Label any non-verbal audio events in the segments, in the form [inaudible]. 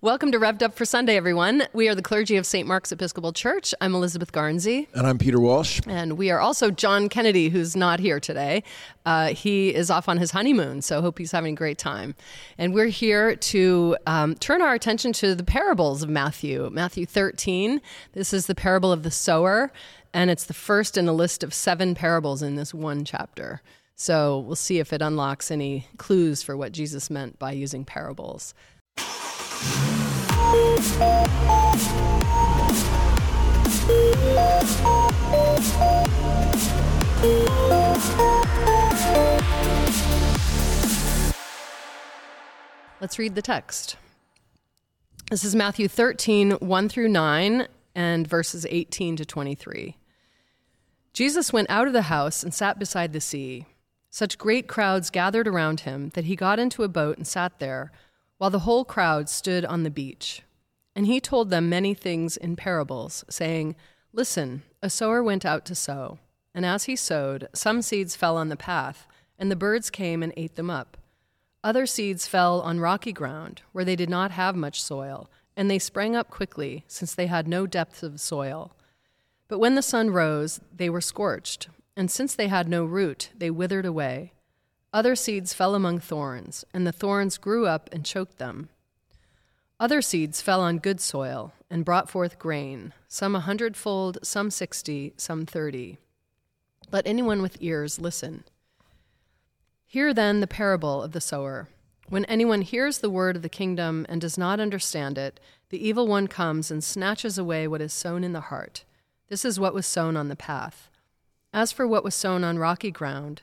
Welcome to Rev'd Up for Sunday, everyone. We are the clergy of St. Mark's Episcopal Church. I'm Elizabeth Garnsey. And I'm Peter Walsh. And we are also John Kennedy, who's not here today. Uh, he is off on his honeymoon, so hope he's having a great time. And we're here to um, turn our attention to the parables of Matthew. Matthew 13. This is the parable of the sower, and it's the first in a list of seven parables in this one chapter. So we'll see if it unlocks any clues for what Jesus meant by using parables. Let's read the text. This is Matthew 13, 1 through 9, and verses 18 to 23. Jesus went out of the house and sat beside the sea. Such great crowds gathered around him that he got into a boat and sat there while the whole crowd stood on the beach. And he told them many things in parables, saying, Listen, a sower went out to sow. And as he sowed, some seeds fell on the path, and the birds came and ate them up. Other seeds fell on rocky ground, where they did not have much soil, and they sprang up quickly, since they had no depth of soil. But when the sun rose, they were scorched, and since they had no root, they withered away. Other seeds fell among thorns, and the thorns grew up and choked them. Other seeds fell on good soil and brought forth grain, some a hundredfold, some sixty, some thirty. Let anyone with ears listen. Hear then the parable of the sower. When anyone hears the word of the kingdom and does not understand it, the evil one comes and snatches away what is sown in the heart. This is what was sown on the path. As for what was sown on rocky ground,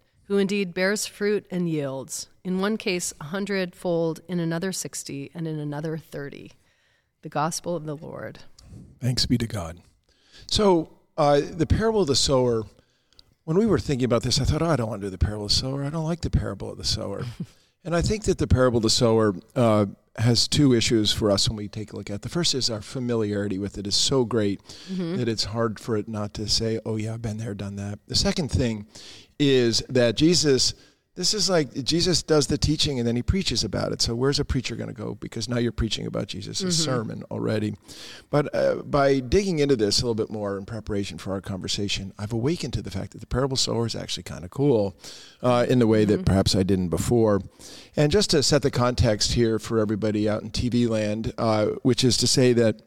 who indeed bears fruit and yields, in one case a hundredfold, in another sixty, and in another thirty. The gospel of the Lord. Thanks be to God. So, uh, the parable of the sower, when we were thinking about this, I thought, oh, I don't want to do the parable of the sower. I don't like the parable of the sower. [laughs] and I think that the parable of the sower uh, has two issues for us when we take a look at. it. The first is our familiarity with it is so great mm-hmm. that it's hard for it not to say, "Oh yeah, I've been there, done that." The second thing is that Jesus this is like Jesus does the teaching and then he preaches about it. So where's a preacher going to go? Because now you're preaching about Jesus' mm-hmm. sermon already. But uh, by digging into this a little bit more in preparation for our conversation, I've awakened to the fact that the parable sower is actually kind of cool uh, in the way mm-hmm. that perhaps I didn't before. And just to set the context here for everybody out in TV land, uh, which is to say that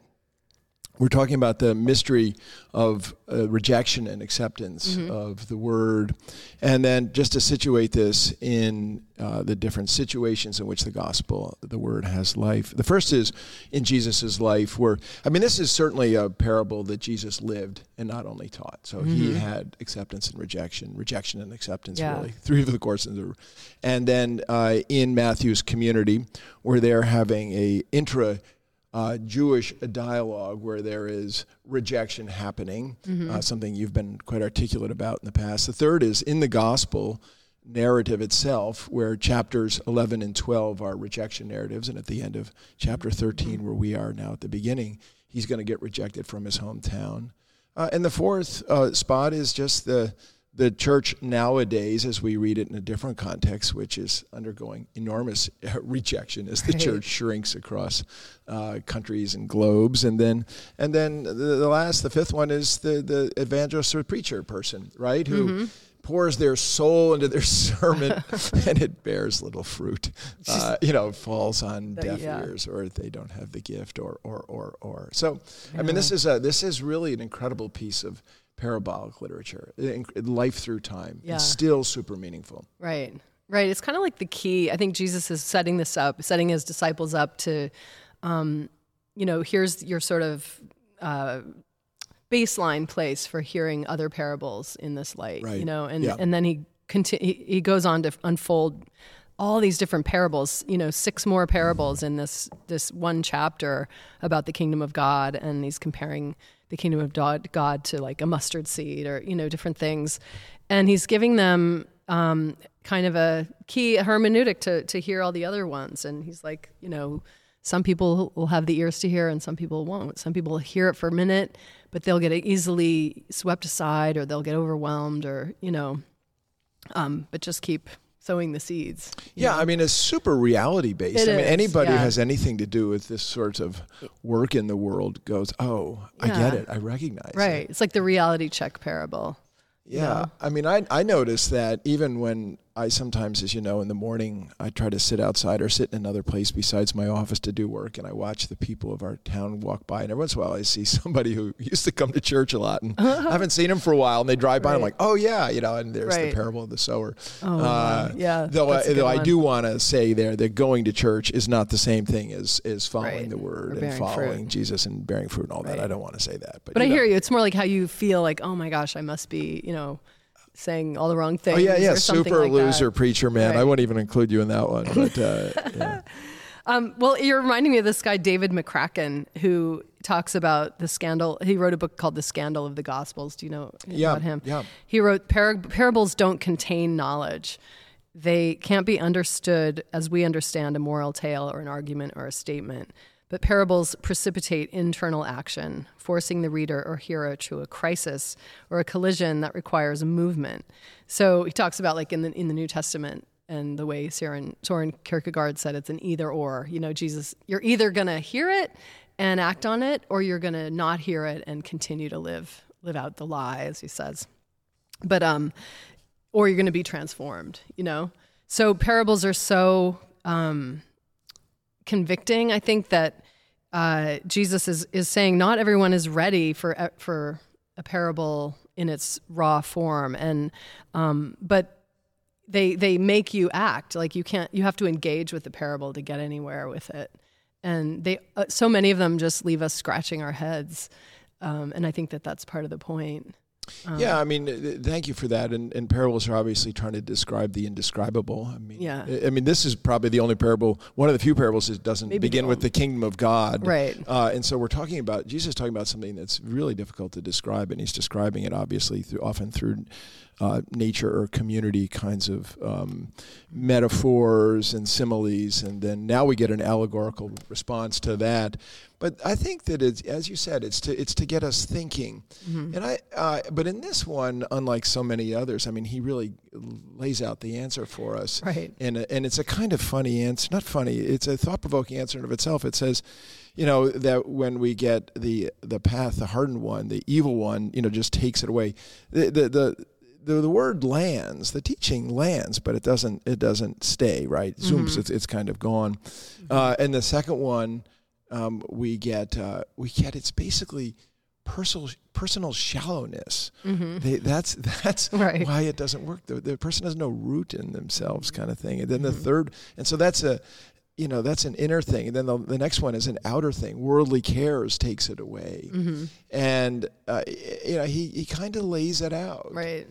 we're talking about the mystery of uh, rejection and acceptance mm-hmm. of the word. And then just to situate this in uh, the different situations in which the gospel, the word has life. The first is in Jesus' life, where, I mean, this is certainly a parable that Jesus lived and not only taught. So mm-hmm. he had acceptance and rejection, rejection and acceptance, yeah. really, three of the courses. And then uh, in Matthew's community, where they're having a intra uh, Jewish dialogue where there is rejection happening, mm-hmm. uh, something you've been quite articulate about in the past. The third is in the gospel narrative itself, where chapters 11 and 12 are rejection narratives, and at the end of chapter 13, where we are now at the beginning, he's going to get rejected from his hometown. Uh, and the fourth uh, spot is just the the church nowadays, as we read it in a different context, which is undergoing enormous [laughs] rejection as the right. church shrinks across uh, countries and globes, and then and then the, the, last, the fifth one is the the evangelist or preacher person, right, who. Mm-hmm. Pours their soul into their [laughs] sermon [laughs] and it bears little fruit. Uh, you know, falls on deaf yeah. ears, or they don't have the gift, or or or or. So, yeah. I mean, this is a this is really an incredible piece of parabolic literature, life through time. Yeah. It's still super meaningful. Right. Right. It's kind of like the key. I think Jesus is setting this up, setting his disciples up to, um, you know, here's your sort of uh, baseline place for hearing other parables in this light, right. you know, and, yeah. and then he, conti- he, he goes on to unfold all these different parables, you know, six more parables in this this one chapter about the kingdom of God, and he's comparing the kingdom of God, to like a mustard seed or you know different things, and he's giving them um, kind of a key hermeneutic to to hear all the other ones, and he's like, you know, some people will have the ears to hear, and some people won't. Some people hear it for a minute, but they'll get easily swept aside, or they'll get overwhelmed, or you know, um, but just keep sowing the seeds. Yeah, know? I mean, it's super reality based. It I mean, is, anybody yeah. who has anything to do with this sort of work in the world goes, "Oh, I get it. I recognize it." Right. It's like the reality check parable. Yeah. know? I mean, I I notice that even when I sometimes, as you know, in the morning, I try to sit outside or sit in another place besides my office to do work, and I watch the people of our town walk by, and every once in a while I see [laughs] somebody who used to come to church a lot, and [laughs] I haven't seen them for a while, and they drive by, and I'm like, oh yeah, you know, and there's Right. the parable of the sower. Oh, Uh, yeah. Though, I, though I do want to say there that going to church is not the same thing as as following Right. the word and following fruit. Jesus and bearing fruit and all that. I don't want to say that, but, But I know. hear you. It's more like how you feel like, oh my gosh, I must be, you know, saying all the wrong things. Oh yeah, yeah, super like that. loser preacher man. I Right. wouldn't even include you in that one. But uh, [laughs] yeah. Um, well, you're reminding me of this guy, David McCracken, who talks about the scandal. He wrote a book called The Scandal of the Gospels. Do you know Yeah, about him? yeah. He wrote Par- parables don't contain knowledge. They can't be understood as we understand a moral tale or an argument or a statement. But parables precipitate internal action, forcing the reader or hearer to a crisis or a collision that requires a movement. So he talks about like in the in the New Testament and the way Soren, Soren Kierkegaard said it's an either or. You know, Jesus, you're either going to hear it and act on it, or you're going to not hear it and continue to live live out the lie, as he says. But um, or you're going to be transformed. You know, so parables are so um, convicting. I think that uh, Jesus is is saying not everyone is ready for for a parable in its raw form, and um, but they they make you act like you can't. You have to engage with the parable to get anywhere with it, and they uh, so many of them just leave us scratching our heads, um, and I think that that's part of the point. Um, yeah, I mean, uh, thank you for that. And, and parables are obviously trying to describe the indescribable. I mean, Yeah. I- mean, this is probably the only parable, one of the few parables that doesn't Maybe begin with the kingdom of God. Right. Uh, and so we're talking about Jesus is talking about something that's really difficult to describe, and he's describing it obviously through often through uh, nature or community kinds of um, metaphors and similes, and then now we get an allegorical response to that. But I think that it's, as you said, it's to it's to get us thinking. Mm-hmm. And I, uh, but in this one, unlike so many others, I mean, he really lays out the answer for us. Right. And and it's a kind of funny answer, not funny. It's a thought provoking answer in of itself. It says, you know, that when we get the the path, the hardened one, the evil one, you know, just takes it away. The the the the, the word lands, the teaching lands, but it doesn't it doesn't stay, right? Zooms, it's, it's kind of gone. Uh, and the second one, um, we get uh, we get it's basically personal personal shallowness. They, that's that's [laughs] Right. why it doesn't work. The, the person has no root in themselves, kind of thing. And then the third, and so that's a you know that's an inner thing and then the, the next one is an outer thing worldly cares takes it away and uh, you know he, he kind of lays it out Right.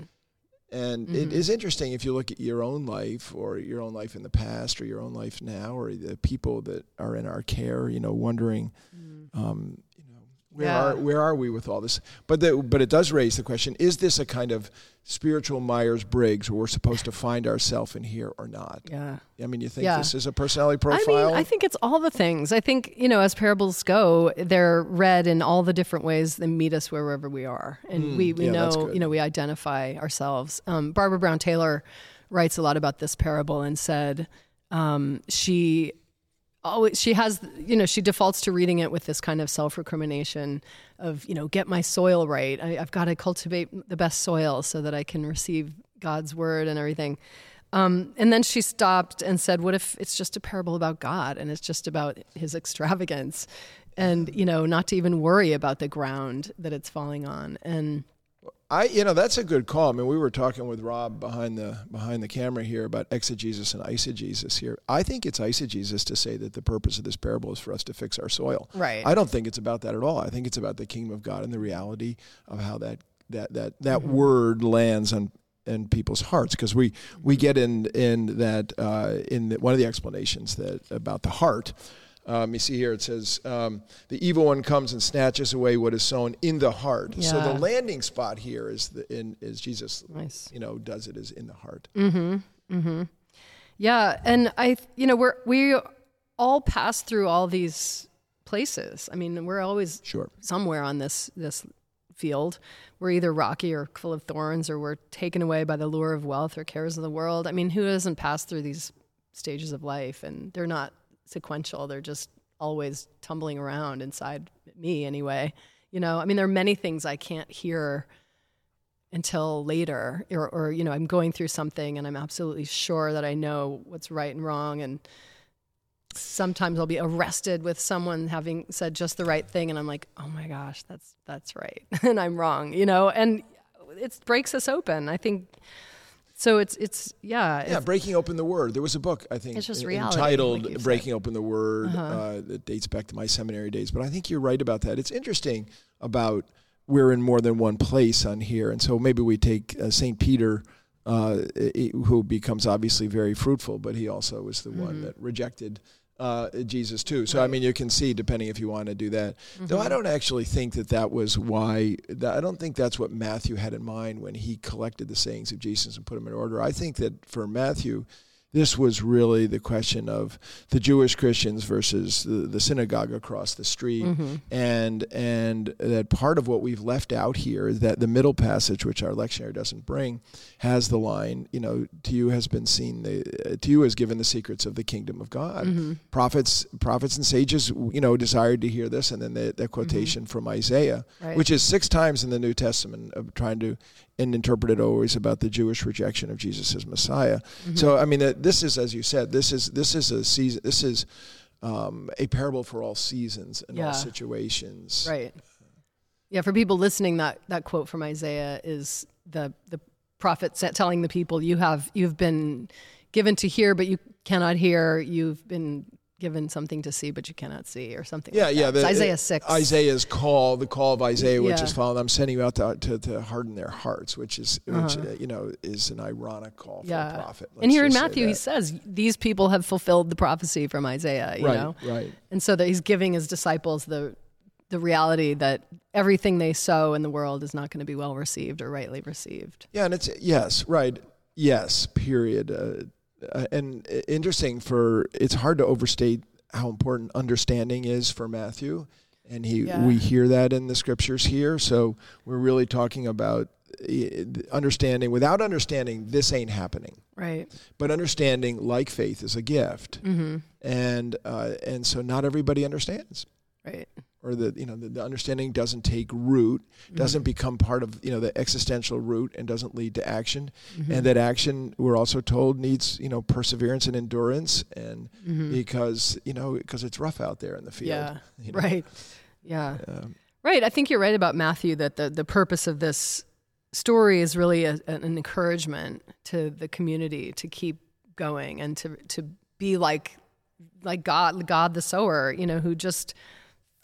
And it is interesting if you look at your own life or your own life in the past or your own life now or the people that are in our care, you know, wondering, um, you know, where Yeah. are where are we with all this? But the, but it does raise the question: Is this a kind of spiritual Myers Briggs where we're supposed to find ourselves in here or not? Yeah. I mean, you think Yeah. this is a personality profile? I mean, I think it's all the things. I think, you know, as parables go, they're read in all the different ways that meet us wherever we are. And we, we Mm, yeah, know, you know, we identify ourselves. Um, Barbara Brown Taylor writes a lot about this parable and said um, she always she has you know she defaults to reading it with this kind of self-recrimination of you know get my soil right. I, i've got to cultivate the best soil so that i can receive god's word and everything. Um, and then she stopped and said what if it's just a parable about god and it's just about his extravagance and you know not to even worry about the ground that it's falling on? And I, you know, that's a good call. I mean, we were talking with Rob behind the behind the camera here about exegesis and eisegesis here. I think it's eisegesis to say that the purpose of this parable is for us to fix our soil. Right. I don't think it's about that at all. I think it's about the kingdom of God and the reality of how that that that that Mm-hmm. word lands on in people's hearts because we we get in in that uh, in the, one of the explanations that about the heart. Um, you see here it says um, the evil one comes and snatches away what is sown in the heart. So the landing spot here is the in is Jesus. Nice. You know, does it is in the heart. Hmm. Hmm. Yeah, and I, you know, we're we all pass through all these places. I mean, we're always Sure. somewhere on this this field. We're either rocky or full of thorns, or we're taken away by the lure of wealth or cares of the world. I mean, who doesn't pass through these stages of life? And they're not sequential. They're just always tumbling around inside me, anyway. You know, I mean, there are many things I can't hear until later or, or you know i'm going through something and i'm absolutely sure that i know what's right and wrong and sometimes i'll be arrested with someone having said just the right thing and i'm like oh my gosh that's that's right [laughs] and i'm wrong you know and it breaks us open i think so it's it's yeah, Yeah, it's- breaking open the word. There was a book I think It's just reality, entitled like. "Breaking Open the Word." Uh-huh. uh that dates back to my seminary days. But I think you're right about that. It's interesting about we're in more than one place on here, and so maybe we take uh, Saint Peter, uh, i- who becomes obviously very fruitful, but he also was the one Mm-hmm. that rejected. Uh, Jesus too. So I mean, you can see depending if you want to do that. Though Mm-hmm. I don't actually think that that was why. I don't think that's what Matthew had in mind when he collected the sayings of Jesus and put them in order. I think that for Matthew, this was really the question of the Jewish Christians versus the, the synagogue across the street, Mm-hmm. and and that part of what we've left out here is that the middle passage, which our lectionary doesn't bring, has the line, you know, to you has been seen the uh, to you has given the secrets of the kingdom of God. Mm-hmm. Prophets, prophets and sages, you know, desired to hear this, and then the, the quotation from Isaiah, Mm-hmm. Right. which is six times in the New Testament of trying to and interpreted always about the Jewish rejection of Jesus as Messiah. Mm-hmm. So I mean, uh, this is as you said, this is this is a season. This is um, a parable for all seasons and Yeah. all situations. Right. Yeah, for people listening, that that quote from Isaiah is the the prophet telling the people, "You have you've been given to hear, but you cannot hear. You've been given something to see, but you cannot see," or something. Yeah, like yeah. that. The- Isaiah six. Isaiah's call, the call of Isaiah, which Yeah. is following. I'm sending you out to, to, to harden their hearts, which is which Uh-huh. uh, you know is an ironic call for Yeah. a prophet. and here in Let's Matthew, he says these people have fulfilled the prophecy from Isaiah. You right, know, right. and so that he's giving his disciples the the reality that everything they sow in the world is not going to be well received or rightly received. Yeah, and it's yes, right, yes, period. Uh, uh, and interesting for it's hard to overstate how important understanding is for Matthew, and he Yeah. we hear that in the scriptures here. So we're really talking about uh, understanding. Without understanding, this ain't happening. Right. But understanding, like faith, is a gift, Mm-hmm. and uh, and so not everybody understands Right. Or the you know the, the understanding doesn't take root doesn't become part of you know the existential root and doesn't lead to action Mm-hmm. and that action we're also told needs you know perseverance and endurance and because you know because it's rough out there in the field Yeah. [laughs] you know. Right. Yeah. Um, Right. I think you're right about Matthew that the, the purpose of this story is really a, an encouragement to the community to keep going and to, to be like like God, God the sower, you know, who just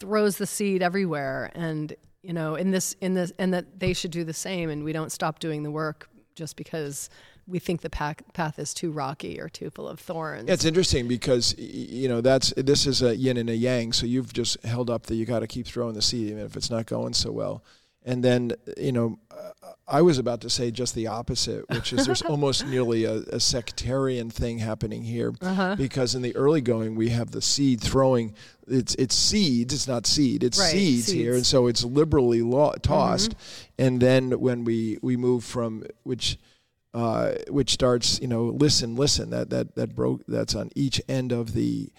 throws the seed everywhere. And, you know, in this, in this, and that they should do the same. And we don't stop doing the work just because we think the path, path is too rocky or too full of thorns. It's interesting because you know that's this is a yin and a yang. So you've just held up that you got to keep throwing the seed even if it's not going so well. And then you know, I was about to say just the opposite, which is there's [laughs] almost nearly a, a sectarian thing happening here Uh-huh. because in the early going we have the seed throwing. It's it's seeds. It's not seed. It's Right, seeds, here, seeds. Mm-hmm. and so it's liberally lo- tossed. And then when we we move from which uh, which starts, you know, listen, listen. That that that broke. That's on each end of the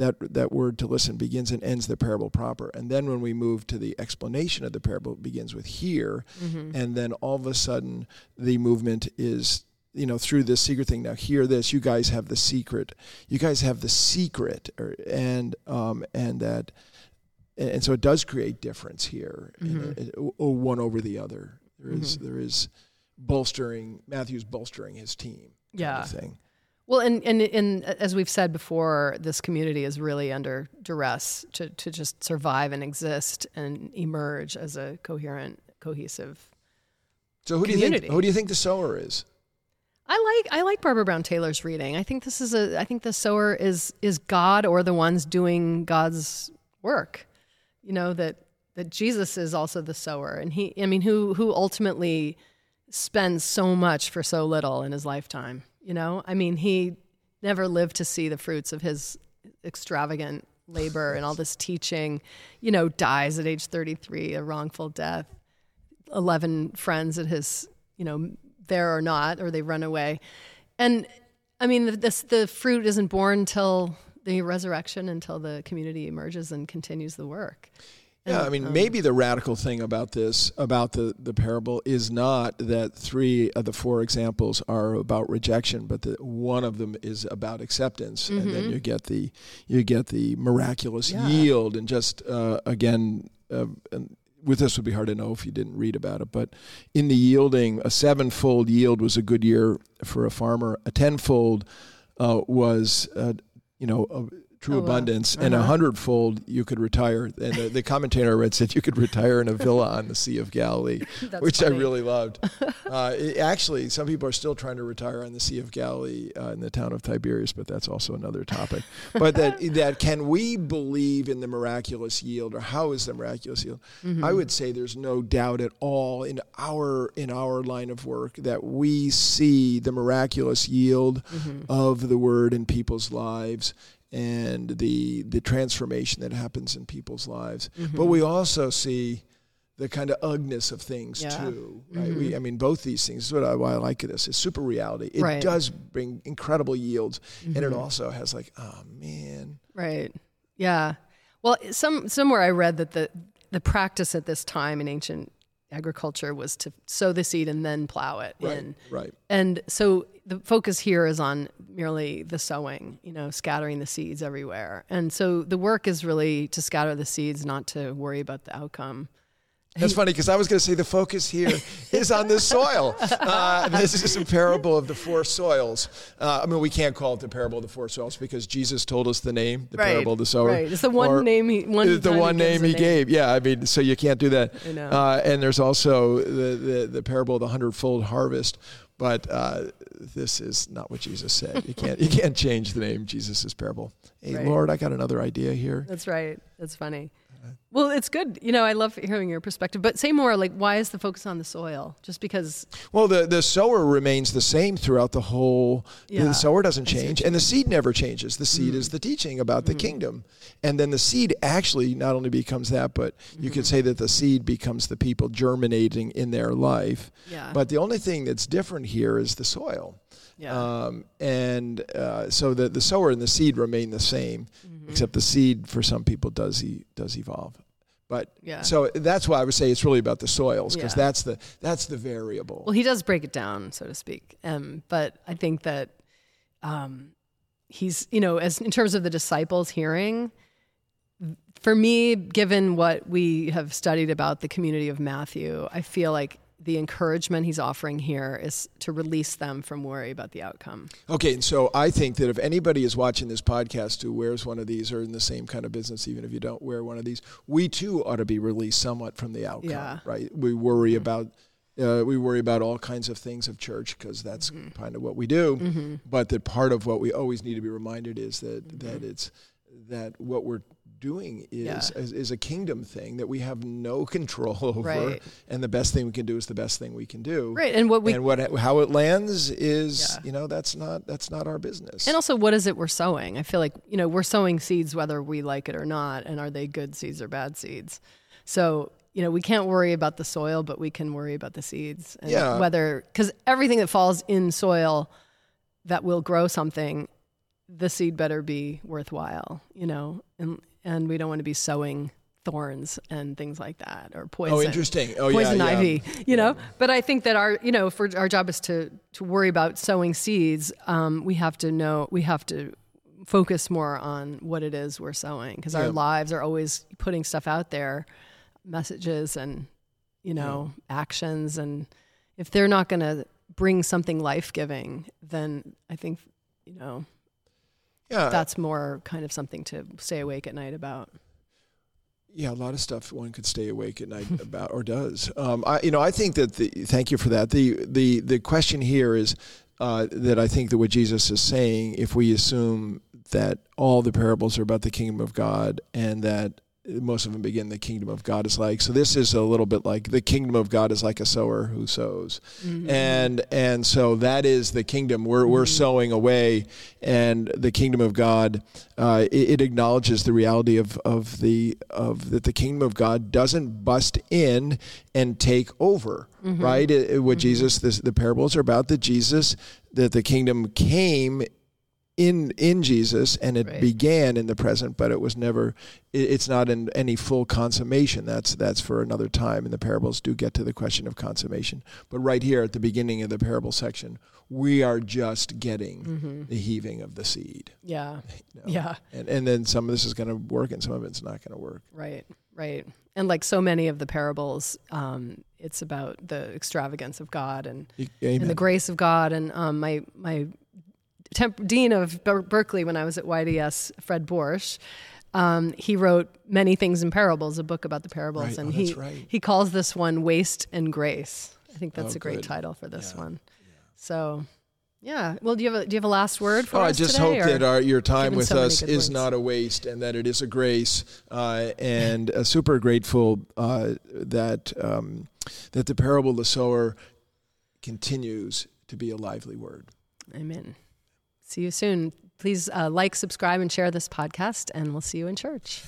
that that word to listen begins and ends the parable proper. And then when we move to the explanation of the parable, it begins with hear, Mm-hmm. and then all of a sudden the movement is. You know, through this secret thing. Now, hear this. You guys have the secret. You guys have the secret, or, and um, and that, and, and so it does create difference here, and it, it- o- one over the other. There is- there is bolstering Matthew's bolstering his team. Yeah. thing. Well, and, and and uh, as we've said before, this community is really under duress to, to just survive and exist and emerge as a coherent, cohesive So who do you think? Who do you think the sower is? I like I like Barbara Brown Taylor's reading. I think this is a I think the sower is is God or the ones doing God's work. You know that that Jesus is also the sower and he I mean who who ultimately spends so much for so little in his lifetime, you know? I mean he never lived to see the fruits of his extravagant labor and all this teaching, you know, dies at age 33 a wrongful death. 11 friends at his, you know, there or not, or they run away. And I mean, the, this, the fruit isn't born until the resurrection, until the community emerges and continues the work. Yeah, I mean, maybe the radical thing about this, about the, the parable, is not that three of the four examples are about rejection, but that one of them is about acceptance, and then you get the you get the miraculous Yeah. yield, and just uh, again, uh, and with this would be hard to know if you didn't read about it, but in the yielding, a sevenfold yield was a good year for a farmer. A tenfold uh, was, uh, you know, a true Oh, wow. abundance, and a Uh-huh. hundredfold you could retire. And the, the commentator I read said you could retire in a villa on the Sea of Galilee, [laughs] which funny. I really loved. [laughs] Uh, it- actually, some people are still trying to retire on the Sea of Galilee uh, in the town of Tiberias, but that's also another topic. But that [laughs] that can we believe in the miraculous yield, or how is the miraculous yield? Mm-hmm. I would say there's no doubt at all in our in our line of work that we see the miraculous yield Mm-hmm. of the word in people's lives and the the transformation that happens in people's lives. But mm-hmm. we also see the kind of ugliness of things Yeah. too. Right? We, mm-hmm. I mean, both these things. Is what I, why I like this. It's super reality. It Right. does bring incredible yields, and it mm-hmm. also has like, oh man, Right. Yeah. Well, some somewhere I read that the the practice at this time in ancient agriculture was to sow the seed and then plow it right, in. right. And so the focus here is on merely the sowing, you know, scattering the seeds everywhere. And so the work is really to scatter the seeds, not to worry about the outcome. That's funny because I was going to say the focus here [laughs] is on the soil. Uh, this is a parable of the four soils. Uh, I mean, we can't call it the parable of the four soils because Jesus told us the name, the Right, parable of the sower. right. It's the one Or- name he- one the time he one name he name. gave. Yeah, I mean, so you can't do that. I know. Uh, and there's also the, the the parable of the hundredfold harvest. But uh, this is not what Jesus said. You can't you can't change the name Jesus' parable. Hey, Right. Lord, I got another idea here. That's right. That's funny. Well, it's good. You know, I love hearing your perspective. But say more. Like, why is the focus on the soil? Just because? Well, the, the sower remains the same throughout the whole. Yeah. The sower doesn't change, and the seed never changes. The seed is mm. the teaching about the mm. kingdom, and then the seed actually not only becomes that, but you could mm-hmm. say that the seed becomes the people germinating in their life. Yeah. But the only thing that's different here is the soil. Yeah. Um, and uh, so the, the sower and the seed remain the same, Mm-hmm. except the seed for some people does e- does evolve. But Yeah. so that's why I would say it's really about the soils because Yeah. that's the that's the variable. Well, he does break it down, so to speak. Um, but I think that um, he's, you know, as in terms of the disciples hearing, for me, given what we have studied about the community of Matthew, I feel like the encouragement he's offering here is to release them from worry about the outcome. Okay, and so I think that if anybody is watching this podcast who wears one of these or in the same kind of business, even if you don't wear one of these, we too ought to be released somewhat from the outcome. Yeah. Right? We worry mm-hmm. about. Uh, we worry about all kinds of things of church because that's mm-hmm. kind of what we do. Mm-hmm. But that part of what we always need to be reminded is that that it's that what we're doing is, Yeah. is is a kingdom thing that we have no [laughs] control over, Right. and the best thing we can do is the best thing we can do. Right. And what we and what how it lands is Yeah. you know that's not that's not our business. And also, what is it we're sowing? I feel like, you know, we're sowing seeds whether we like it or not. And are they good seeds or bad seeds? So, you know, we can't worry about the soil, but we can worry about the seeds. And Yeah. Whether, because everything that falls in soil that will grow something, the seed better be worthwhile, you know, and, and we don't want to be sowing thorns and things like that or poison oh, interesting. Oh, poison yeah, yeah. ivy, you know. But I think that our, you know, for our job is to to worry about sowing seeds. Um, we have to know, we have to focus more on what it is we're sowing because Yeah. our lives are always putting stuff out there, messages and you know actions, and if they're not going to bring something life giving, then I think you know Yeah, that's more kind of something to stay awake at night about. Yeah, a lot of stuff one could stay awake at night [laughs] about, or does. Um, I, you know, I think that the. Thank you for that. the the The question here is uh, that I think that what Jesus is saying, if we assume that all the parables are about the kingdom of God and that most of them begin the kingdom of god is like so this is a little bit like the kingdom of god is like a sower who sows mm-hmm. and and so that is the kingdom we're, mm-hmm. we're sowing away and the kingdom of god uh, it, it, acknowledges the reality of of the of that the kingdom of god doesn't bust in and take over mm-hmm. right it, it, what mm-hmm. jesus this, the parables are about that jesus that the kingdom came in in Jesus and it right. began in the present, but it was never. It, it's not in any full consummation. That's that's for another time. And the parables do get to the question of consummation. But right here at the beginning of the parable section, we are just getting mm-hmm. the heaving of the seed. Yeah, [laughs] you know? yeah. And and then some of this is going to work, and some of it's not going to work. Right, right. And like so many of the parables, um, it's about the extravagance of God and, and the grace of God. And um, my my temp- dean of Ber- Berkeley when I was at YDS, Fred Borsch. Um, he wrote many things in parables, a book about the parables, right. and oh, he right. he calls this one "Waste and Grace." I think that's oh, a great good. title for this yeah. one. Yeah. So, yeah. Well, do you have a do you have a last word for oh, us I just today, hope that our, your time with so us is words. not a waste, and that it is a grace, uh, and uh, super grateful uh, that um, that the parable of the sower continues to be a lively word. Amen. See you soon. Please uh, like, subscribe, and share this podcast, and we'll see you in church.